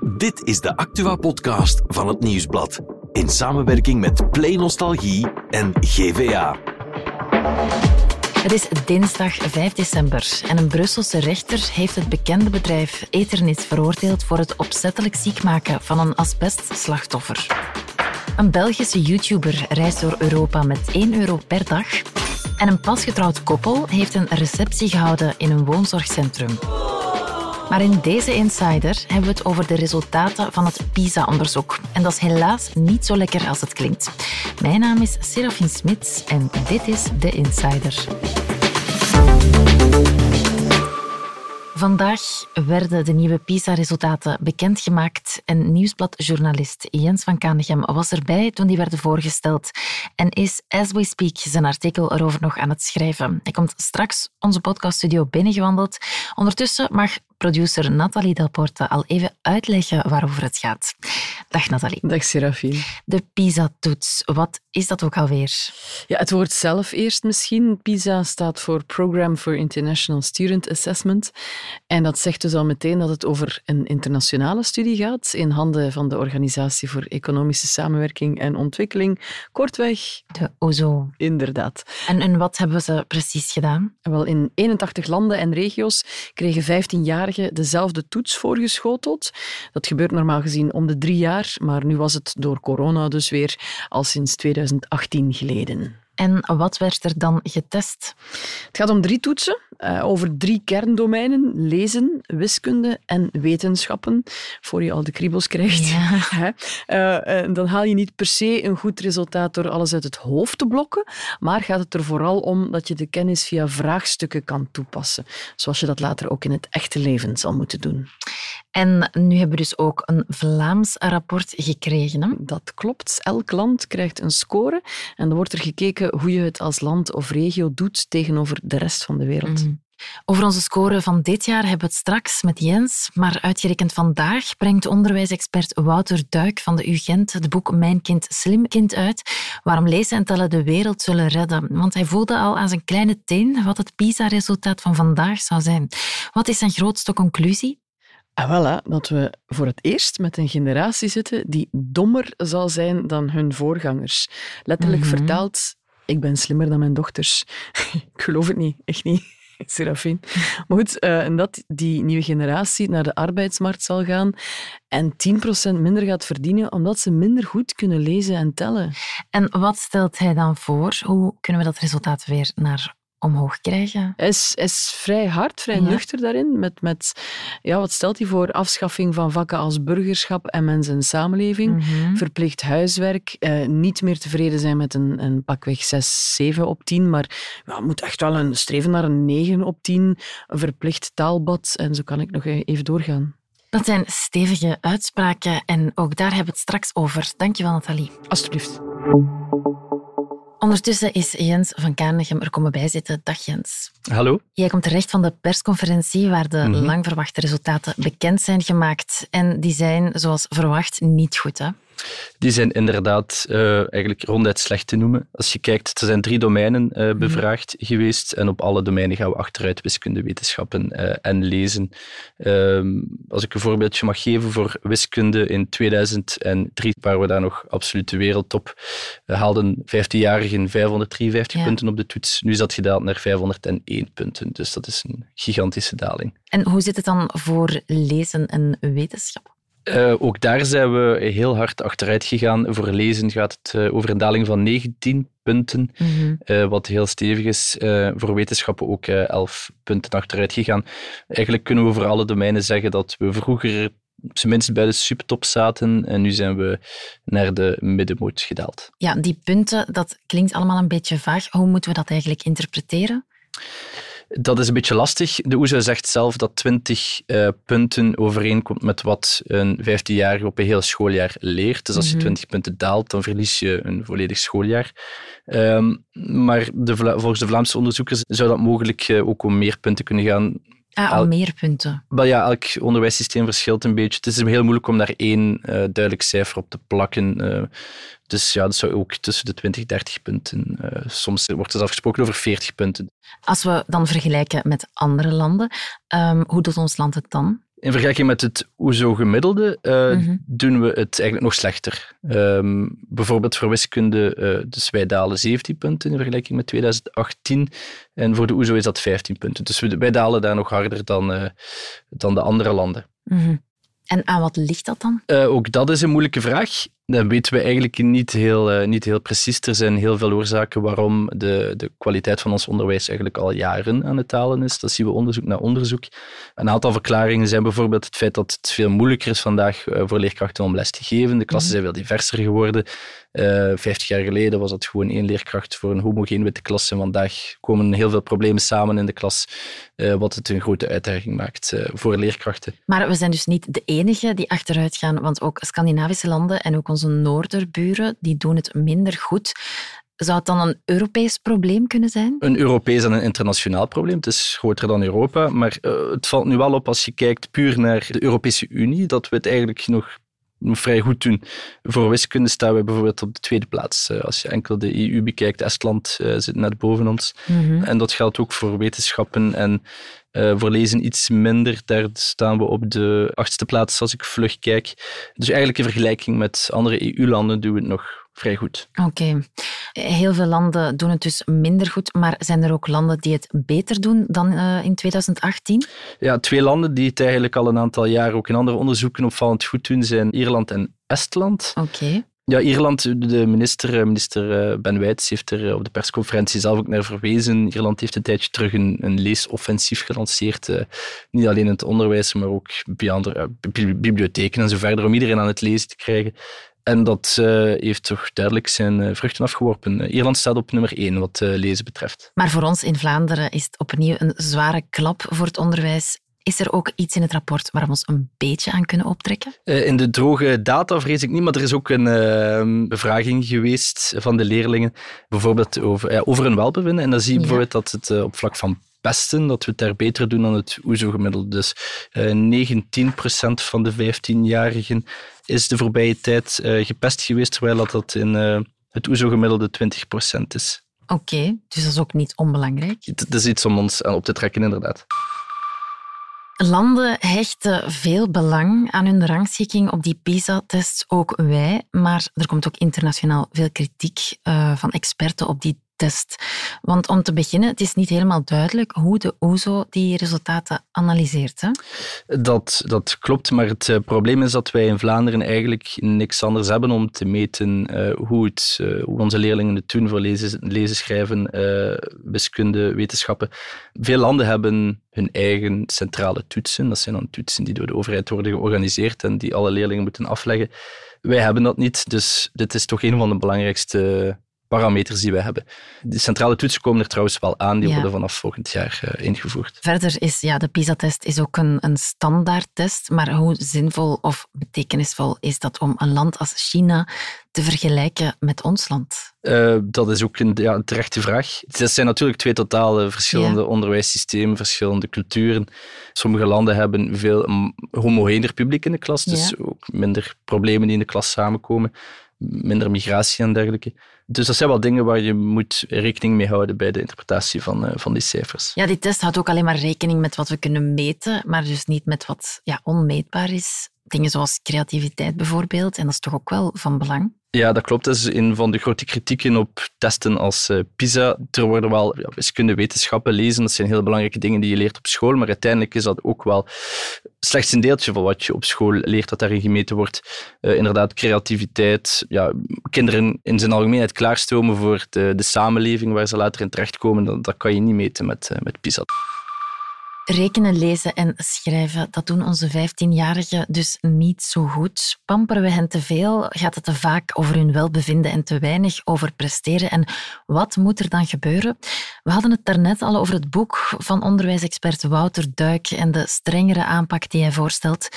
Dit is de Actua-podcast van het Nieuwsblad. In samenwerking met Play Nostalgie en GVA. Het is dinsdag 5 december en een Brusselse rechter heeft het bekende bedrijf Eternit veroordeeld voor het opzettelijk ziek maken van een asbestslachtoffer. Een Belgische YouTuber reist door Europa met 1 euro per dag. En een pasgetrouwd koppel heeft een receptie gehouden in een woonzorgcentrum. Maar in deze Insider hebben we het over de resultaten van het PISA-onderzoek. En dat is helaas niet zo lekker als het klinkt. Mijn naam is Serafin Smits en dit is de Insider. Vandaag werden de nieuwe PISA-resultaten bekendgemaakt en nieuwsbladjournalist Jens van Kanegem was erbij toen die werden voorgesteld en is, as we speak, zijn artikel erover nog aan het schrijven. Hij komt straks onze podcaststudio binnengewandeld. Ondertussen mag producer Nathalie Delporte al even uitleggen waarover het gaat. Dag Nathalie. Dag Serafine. De PISA-toets, wat is dat ook alweer? Ja, het woord zelf eerst misschien. PISA staat voor Program for International Student Assessment. En dat zegt dus al meteen dat het over een internationale studie gaat, in handen van de Organisatie voor Economische Samenwerking en Ontwikkeling, kortweg... De OZO. Inderdaad. En, en wat hebben ze precies gedaan? Wel, in 81 landen en regio's kregen 15 jaar dezelfde toets voorgeschoteld. Dat gebeurt normaal gezien om de drie jaar, maar nu was het door corona dus weer al sinds 2018 geleden. En wat werd er dan getest? Het gaat om drie toetsen uh, over drie kerndomeinen: lezen, wiskunde en wetenschappen. Voor je al de kriebels krijgt. Ja. uh, dan haal je niet per se een goed resultaat door alles uit het hoofd te blokken, maar gaat het er vooral om dat je de kennis via vraagstukken kan toepassen, zoals je dat later ook in het echte leven zal moeten doen. En nu hebben we dus ook een Vlaams rapport gekregen. Hè? Dat klopt. Elk land krijgt een score en dan wordt er gekeken hoe je het als land of regio doet tegenover de rest van de wereld. Mm. Over onze score van dit jaar hebben we het straks met Jens, maar uitgerekend vandaag brengt onderwijsexpert Wouter Duik van de UGent het boek Mijn kind slim kind uit, waarom lezen en tellen de wereld zullen redden. Want hij voelde al aan zijn kleine teen wat het PISA-resultaat van vandaag zou zijn. Wat is zijn grootste conclusie? Ah, voilà, dat we voor het eerst met een generatie zitten die dommer zal zijn dan hun voorgangers. Letterlijk Mhm. vertaald, ik ben slimmer dan mijn dochters. ik geloof het niet, echt niet. Serafin. Maar goed, eh, en dat die nieuwe generatie naar de arbeidsmarkt zal gaan en 10% minder gaat verdienen omdat ze minder goed kunnen lezen en tellen. En wat stelt hij dan voor? Hoe kunnen we dat resultaat weer naar omhoog krijgen? Hij is, is vrij hard, vrij Ja. nuchter daarin. Met, met, ja, wat stelt hij voor? Afschaffing van vakken als burgerschap en mens en samenleving. Mhm. Verplicht huiswerk. eh, niet meer tevreden zijn met een, een pakweg 6, 7 op 10. Maar ja, moet echt wel een streven naar een 9 op 10. Een verplicht taalbad. En zo kan ik nog e- even doorgaan. Dat zijn stevige uitspraken en ook daar hebben we het straks over. Dankjewel, Nathalie. Alsjeblieft. Ondertussen is Jens van Kanegem er komen bijzitten. Dag Jens. Hallo. Jij komt terecht van de persconferentie waar de Mhm. lang verwachte resultaten bekend zijn gemaakt. En die zijn, zoals verwacht, niet goed. Hè? Die zijn inderdaad eh, eigenlijk ronduit slecht te noemen. Als je kijkt, er zijn drie domeinen eh, bevraagd geweest en op alle domeinen gaan we achteruit wiskunde, wetenschappen eh, en lezen. Ehm, als ik een voorbeeldje mag geven voor wiskunde in 2003 waren we daar nog absoluut de wereldtop. We haalden 15-jarigen 553 Ja. punten op de toets. Nu is dat gedaald naar 501 punten, dus dat is een gigantische daling. En hoe zit het dan voor lezen en wetenschap? Eh, ook daar zijn we heel hard achteruit gegaan. Voor lezen gaat het eh, over een daling van 19 punten, Mhm. eh, wat heel stevig is. Voor wetenschappen ook eh 11 punten achteruit gegaan. Eigenlijk kunnen we voor alle domeinen zeggen dat we vroeger op zijn minst bij de subtop zaten en nu zijn we naar de middenmoot gedaald. Ja, die punten, dat klinkt allemaal een beetje vaag. Hoe moeten we dat eigenlijk interpreteren? Dat is een beetje lastig. De OESO zegt zelf dat 20 eh, punten overeenkomt met wat een 15-jarige op een heel schooljaar leert. Dus als je Mhm. 20 punten daalt, dan verlies je een volledig schooljaar. Ehm, maar de, volgens de Vlaamse onderzoekers zou dat mogelijk eh, ook om meer punten kunnen gaan. Ah, al meer punten. Maar ja, elk onderwijssysteem verschilt een beetje. Het is heel moeilijk om daar één eh, duidelijk cijfer op te plakken. eh. dus ja, dat zou ook tussen de 20 30 punten. eh, soms wordt er zelfs gesproken over 40 punten. Als we dan vergelijken met andere landen, ehm, hoe doet ons land het dan? In vergelijking met het OESO-gemiddelde uh, Mhm. doen we het eigenlijk nog slechter. Ehm, bijvoorbeeld voor wiskunde, eh, dus wij dalen 17 punten in vergelijking met 2018. En voor de OESO is dat 15 punten. Dus we- wij dalen daar nog harder dan, eh, dan de andere landen. Mhm. En aan wat ligt dat dan? Eh, ook dat is een moeilijke vraag. Dat weten we eigenlijk niet heel, eh, niet heel precies. Er zijn heel veel oorzaken waarom de, de kwaliteit van ons onderwijs eigenlijk al jaren aan het dalen is. Dat zien we onderzoek na onderzoek. Een aantal verklaringen zijn bijvoorbeeld het feit dat het veel moeilijker is vandaag eh, voor leerkrachten om les te geven. De klassen zijn veel diverser geworden. Eh, Vijftig jaar geleden was dat gewoon één leerkracht voor een homogeen witte klas. En vandaag komen heel veel problemen samen in de klas, wat het een grote uitdaging maakt voor leerkrachten. Maar we zijn dus niet de enige die achteruit gaan, want ook Scandinavische landen en ook onze noorderburen, die doen het minder goed. Zou het dan een Europees probleem kunnen zijn? een Europees en een internationaal probleem. Het is groter dan Europa, maar eh, het valt nu wel op als je kijkt puur naar de Europese Unie, dat we het eigenlijk nog vrij goed doen. Voor wiskunde staan we bijvoorbeeld op de tweede plaats. Eh, als je enkel de EU bekijkt, Estland eh, zit net boven ons. En dat geldt ook voor wetenschappen en eh, voor lezen iets minder. Daar staan we op de achtste plaats als ik vlug kijk. Dus eigenlijk in vergelijking met andere EU-landen doen we het nog vrij goed. Oké. Heel veel landen doen het dus minder goed, maar zijn er ook landen die het beter doen dan eh, in 2018? Ja, twee landen die het eigenlijk al een aantal jaar ook in andere onderzoeken opvallend goed doen, zijn Ierland en Estland. Oké. Ja, Ierland, de minister, eh, minister eh, Ben Wijts, heeft er op de persconferentie zelf ook naar verwezen. Ierland heeft een tijdje terug een, een leesoffensief gelanceerd. niet alleen in het onderwijs, maar ook bij andere bibli- bibliotheken en zo verder, om iedereen aan het lezen te krijgen. En dat eh, heeft toch duidelijk zijn eh, vruchten afgeworpen. Ierland staat op nummer één wat eh, lezen betreft. Maar voor ons in Vlaanderen is het opnieuw een zware klap voor het onderwijs. Is er ook iets in het rapport waar we ons een beetje aan kunnen optrekken? In de droge data vrees ik niet, maar er is ook een eh, bevraging geweest van de leerlingen, bijvoorbeeld over, over hun welbevinden. En dan zie je Ja. bijvoorbeeld dat het op vlak van pesten, dat we het daar beter doen dan het OESO-gemiddelde. Dus eh 19% van de 15-jarigen is de voorbije tijd eh, gepest geweest, terwijl dat, dat in eh, het OESO-gemiddelde 20% is. Oké, dus dat is ook niet onbelangrijk. Het is iets om ons op te trekken, inderdaad. Landen hechten veel belang aan hun rangschikking op die PISA-tests, ook wij. Maar er komt ook internationaal veel kritiek van experten op die Want om te beginnen, het is niet helemaal duidelijk hoe de OESO die resultaten analyseert. Hè? Dat, dat klopt, maar het eh, probleem is dat wij in Vlaanderen eigenlijk niks anders hebben om te meten eh, hoe, het, eh, hoe onze leerlingen het doen voor lezen, lezen schrijven, wiskunde, wetenschappen. Veel landen hebben hun eigen centrale toetsen. Dat zijn dan toetsen die door de overheid worden georganiseerd en die alle leerlingen moeten afleggen. Wij hebben dat niet, dus dit is toch een van de belangrijkste parameters die wij hebben. De centrale toetsen komen er trouwens wel aan, die Ja. worden vanaf volgend jaar eh, ingevoerd. Verder is ja, de PISA-test is ook een, een standaardtest, maar hoe zinvol of betekenisvol is dat om een land als China te vergelijken met ons land? Eh, dat is ook een, ja, een terechte vraag. Het zijn natuurlijk twee totaal verschillende Ja. onderwijssystemen, verschillende culturen. Sommige landen hebben veel mm, homogener publiek in de klas, dus ook minder problemen die in de klas samenkomen, minder migratie en dergelijke. Dus dat zijn wel dingen waar je moet rekening mee houden bij de interpretatie van, eh, van die cijfers. Ja, die test houdt ook alleen maar rekening met wat we kunnen meten, maar dus niet met wat ja, onmeetbaar is. Dingen zoals creativiteit bijvoorbeeld, en dat is toch ook wel van belang. Ja, dat klopt. Dat is een van de grote kritieken op testen als eh, PISA. Er worden wel ja, wiskunde, wetenschappen, lezen. Dat zijn heel belangrijke dingen die je leert op school. Maar uiteindelijk is dat ook wel slechts een deeltje van wat je op school leert dat daarin gemeten wordt. Eh, inderdaad, creativiteit. Ja, kinderen in zijn algemeenheid klaarstomen voor de, de samenleving waar ze later in terechtkomen. Dat, dat kan je niet meten met, eh, met PISA. Rekenen, lezen en schrijven, dat doen onze 15-jarigen dus niet zo goed. Pamperen we hen te veel, gaat het te vaak over hun welbevinden en te weinig over presteren. En wat moet er dan gebeuren? We hadden het daarnet al over het boek van onderwijsexpert Wouter Duik en de strengere aanpak die hij voorstelt.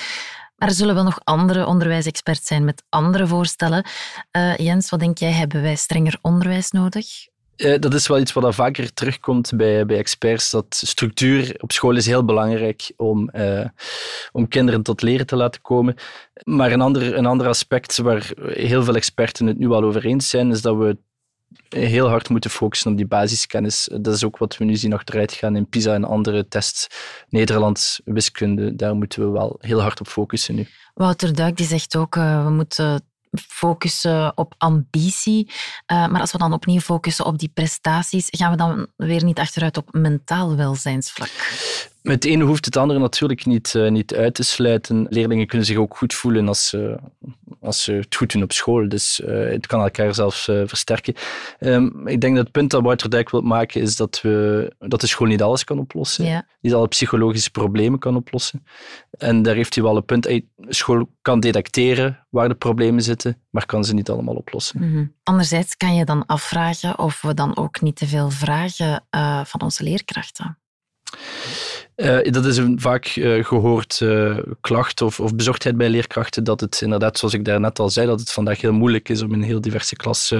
Maar er zullen wel nog andere onderwijsexperts zijn met andere voorstellen. Eh, Jens, wat denk jij, hebben wij strenger onderwijs nodig? Eh, dat is wel iets wat vaker terugkomt bij, bij experts. Dat structuur op school is heel belangrijk om, eh, om kinderen tot leren te laten komen. Maar een ander, een ander aspect waar heel veel experten het nu al over eens zijn, is dat we heel hard moeten focussen op die basiskennis. Dat is ook wat we nu zien achteruit gaan in PISA en andere tests. Nederlands, wiskunde, daar moeten we wel heel hard op focussen nu. Wouter Duik die zegt ook, uh, we moeten focussen op ambitie. Uh, maar als we dan opnieuw focussen op die prestaties, gaan we dan weer niet achteruit op mentaal welzijnsvlak? Het ene hoeft het andere natuurlijk niet, uh, niet uit te sluiten. Leerlingen kunnen zich ook goed voelen als ze, als ze het goed doen op school. Dus uh, het kan elkaar zelfs uh, versterken. Um, ik denk dat het punt dat Wouter Dijk wil maken is dat, we, dat de school niet alles kan oplossen. Ja. Niet alle psychologische problemen kan oplossen. En daar heeft hij wel een punt. De school kan detecteren waar de problemen zitten, maar kan ze niet allemaal oplossen. Mm -hmm. Anderzijds kan je dan afvragen of we dan ook niet te veel vragen van onze leerkrachten. Uh, dat is een vaak uh, gehoord uh, klacht of, of, bezorgdheid bij leerkrachten, dat het inderdaad, zoals ik daarnet al zei, dat het vandaag heel moeilijk is om in heel diverse klas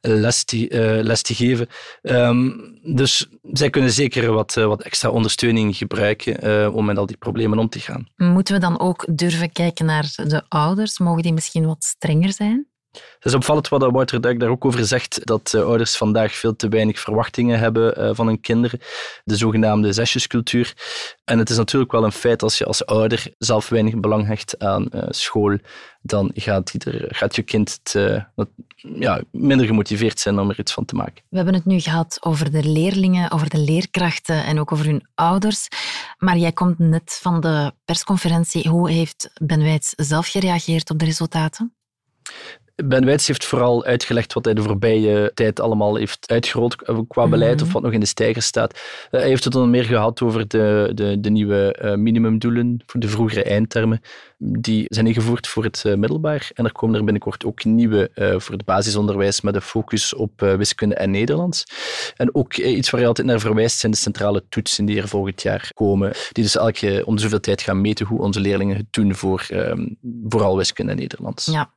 les, te, les te geven. Um, dus zij kunnen zeker wat, wat extra ondersteuning gebruiken om met al die problemen om te gaan. Moeten we dan ook durven kijken naar de ouders? Mogen die misschien wat strenger zijn? Het is opvallend wat Wouter Duik daar ook over zegt, dat ouders vandaag veel te weinig verwachtingen hebben uh, van hun kinderen. De zogenaamde zesjescultuur. En het is natuurlijk wel een feit als je als ouder zelf weinig belang hecht aan uh, school, dan gaat, gaat je kind ja, minder gemotiveerd zijn om er iets van te maken. We hebben het nu gehad over de leerlingen, over de leerkrachten en ook over hun ouders. Maar jij komt net van de persconferentie. Hoe heeft Ben Wijts zelf gereageerd op de resultaten? Ben Wijts heeft vooral uitgelegd wat hij de voorbije tijd allemaal heeft uitgerold qua beleid mm -hmm. of wat nog in de stijger staat. Uh, hij heeft het dan meer gehad over de, de, de nieuwe uh, minimumdoelen voor de vroegere eindtermen. Die zijn ingevoerd voor het uh, middelbaar en er komen er binnenkort ook nieuwe voor het basisonderwijs met een focus op wiskunde en Nederlands. En ook iets waar je altijd naar verwijst zijn de centrale toetsen die er volgend jaar komen. Die dus elke om zoveel tijd gaan meten hoe onze leerlingen het doen voor um, vooral wiskunde en Nederlands. Ja.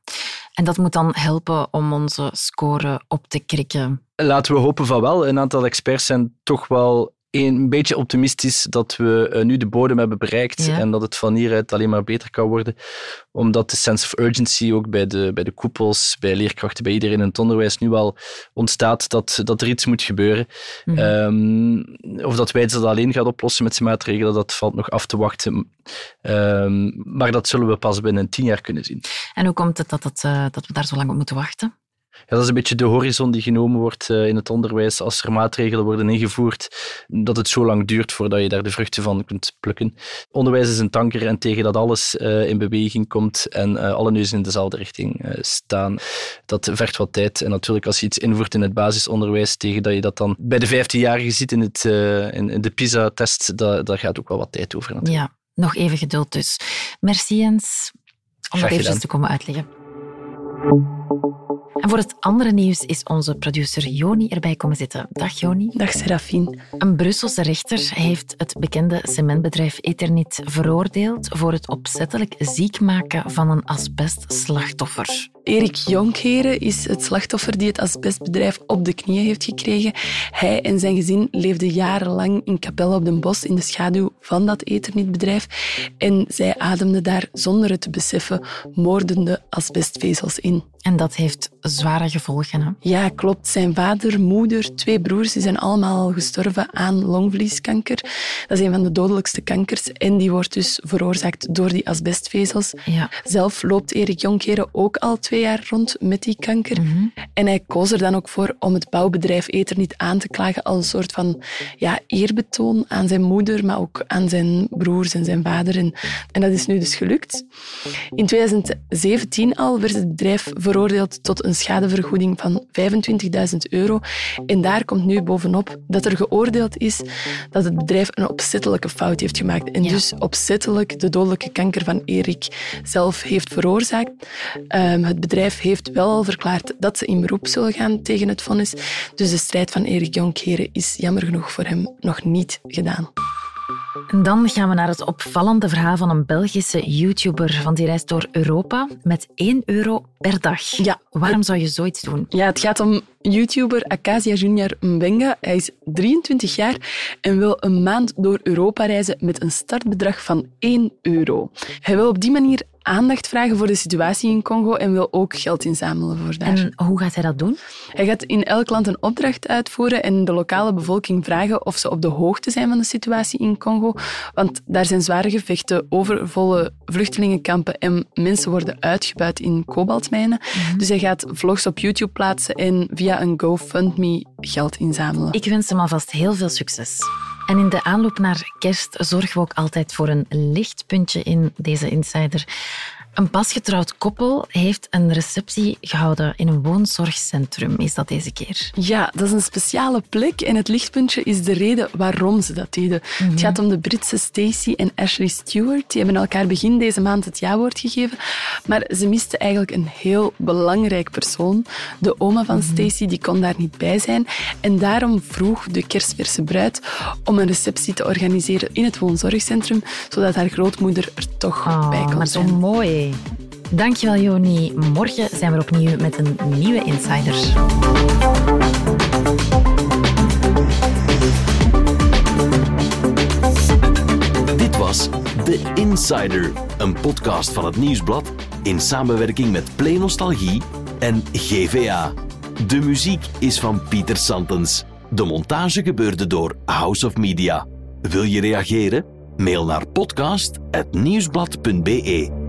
En dat moet dan helpen om onze score op te krikken. Laten we hopen van wel. Een aantal experts zijn toch wel een beetje optimistisch dat we nu de bodem hebben bereikt ja. en dat het van hieruit alleen maar beter kan worden. Omdat de sense of urgency ook bij de, bij de koepels, bij leerkrachten, bij iedereen in het onderwijs nu al ontstaat dat, dat er iets moet gebeuren. Mhm. Um, of dat wij dat alleen gaat oplossen met zijn maatregelen, dat valt nog af te wachten. Um, maar dat zullen we pas binnen tien jaar kunnen zien. En hoe komt het dat, het, uh, dat we daar zo lang op moeten wachten? Ja, dat is een beetje de horizon die genomen wordt uh, in het onderwijs als er maatregelen worden ingevoerd, dat het zo lang duurt voordat je daar de vruchten van kunt plukken. Onderwijs is een tanker en tegen dat alles uh, in beweging komt en uh, alle neuzen in dezelfde richting staan, dat vergt wat tijd. En natuurlijk als je iets invoert in het basisonderwijs, tegen dat je dat dan bij de 15-jarigen ziet in, het, in, de PISA-test, dat, daar gaat ook wel wat tijd over natuurlijk. Ja, nog even geduld dus. Merci Jens, om dat eventjes te komen uitleggen. En voor het andere nieuws is onze producer Joni erbij komen zitten. Dag Joni. Dag Serafine. Een Brusselse rechter heeft het bekende cementbedrijf Eternit veroordeeld voor het opzettelijk ziek maken van een asbestslachtoffer. Erik Jonkheren is het slachtoffer die het asbestbedrijf op de knieën heeft gekregen. Hij en zijn gezin leefden jarenlang in Capelle op den Bos in de schaduw van dat Eternitbedrijf. En zij ademden daar zonder het te beseffen moordende asbestvezels in. En dat heeft zware gevolgen. Hè? Ja, klopt. Zijn vader, moeder, twee broers die zijn allemaal al gestorven aan longvlieskanker. Dat is een van de dodelijkste kankers. En die wordt dus veroorzaakt door die asbestvezels. Ja. Zelf loopt Erik Jonkheren ook al twee jaar rond met die kanker. Mhm. En hij koos er dan ook voor om het bouwbedrijf Eternit aan te klagen als een soort van ja, eerbetoon aan zijn moeder, maar ook aan zijn broers en zijn vader. En, en dat is nu dus gelukt. In 2017 al werd het bedrijf veroordeeld tot een schadevergoeding van 25.000 euro. En daar komt nu bovenop dat er geoordeeld is dat het bedrijf een opzettelijke fout heeft gemaakt. En Ja. dus opzettelijk de dodelijke kanker van Erik zelf heeft veroorzaakt. Ehm, het bedrijf heeft wel al verklaard dat ze in beroep zullen gaan tegen het vonnis. Dus de strijd van Erik Jonkheren is jammer genoeg voor hem nog niet gedaan. En dan gaan we naar het opvallende verhaal van een Belgische YouTuber. Want die reist door Europa met 1 euro per dag. Ja. Waarom zou je zoiets doen? Ja, het gaat om YouTuber Acacia Junior Mbenga. Hij is 23 jaar en wil een maand door Europa reizen met een startbedrag van 1 euro. Hij wil op die manier aandacht vragen voor de situatie in Congo en wil ook geld inzamelen voor daar. En hoe gaat hij dat doen? Hij gaat in elk land een opdracht uitvoeren en de lokale bevolking vragen of ze op de hoogte zijn van de situatie in Congo. Want daar zijn zware gevechten, overvolle vluchtelingenkampen en mensen worden uitgebuit in kobaltmijnen. Mhm. Dus hij gaat vlogs op YouTube plaatsen en via een GoFundMe geld inzamelen. Ik wens hem alvast heel veel succes. En in de aanloop naar kerst zorgen we ook altijd voor een lichtpuntje in deze Insider. Een pasgetrouwd koppel heeft een receptie gehouden in een woonzorgcentrum. Is dat deze keer? Ja, dat is een speciale plek en het lichtpuntje is de reden waarom ze dat deden. Het gaat om de Britse Stacey en Ashley Stewart. Die hebben elkaar begin deze maand het ja-woord gegeven, maar ze misten eigenlijk een heel belangrijk persoon. De oma van Stacey die kon daar niet bij zijn en daarom vroeg de kerstverse bruid om een receptie te organiseren in het woonzorgcentrum, zodat haar grootmoeder er toch bij kon maar zo zijn. Dankjewel, Joni. Morgen zijn we opnieuw met een nieuwe Insider. Dit was The Insider, een podcast van het Nieuwsblad in samenwerking met Play Nostalgie en GVA. De muziek is van Pieter Santens. De montage gebeurde door House of Media. Wil je reageren? Mail naar podcast.nieuwsblad.be.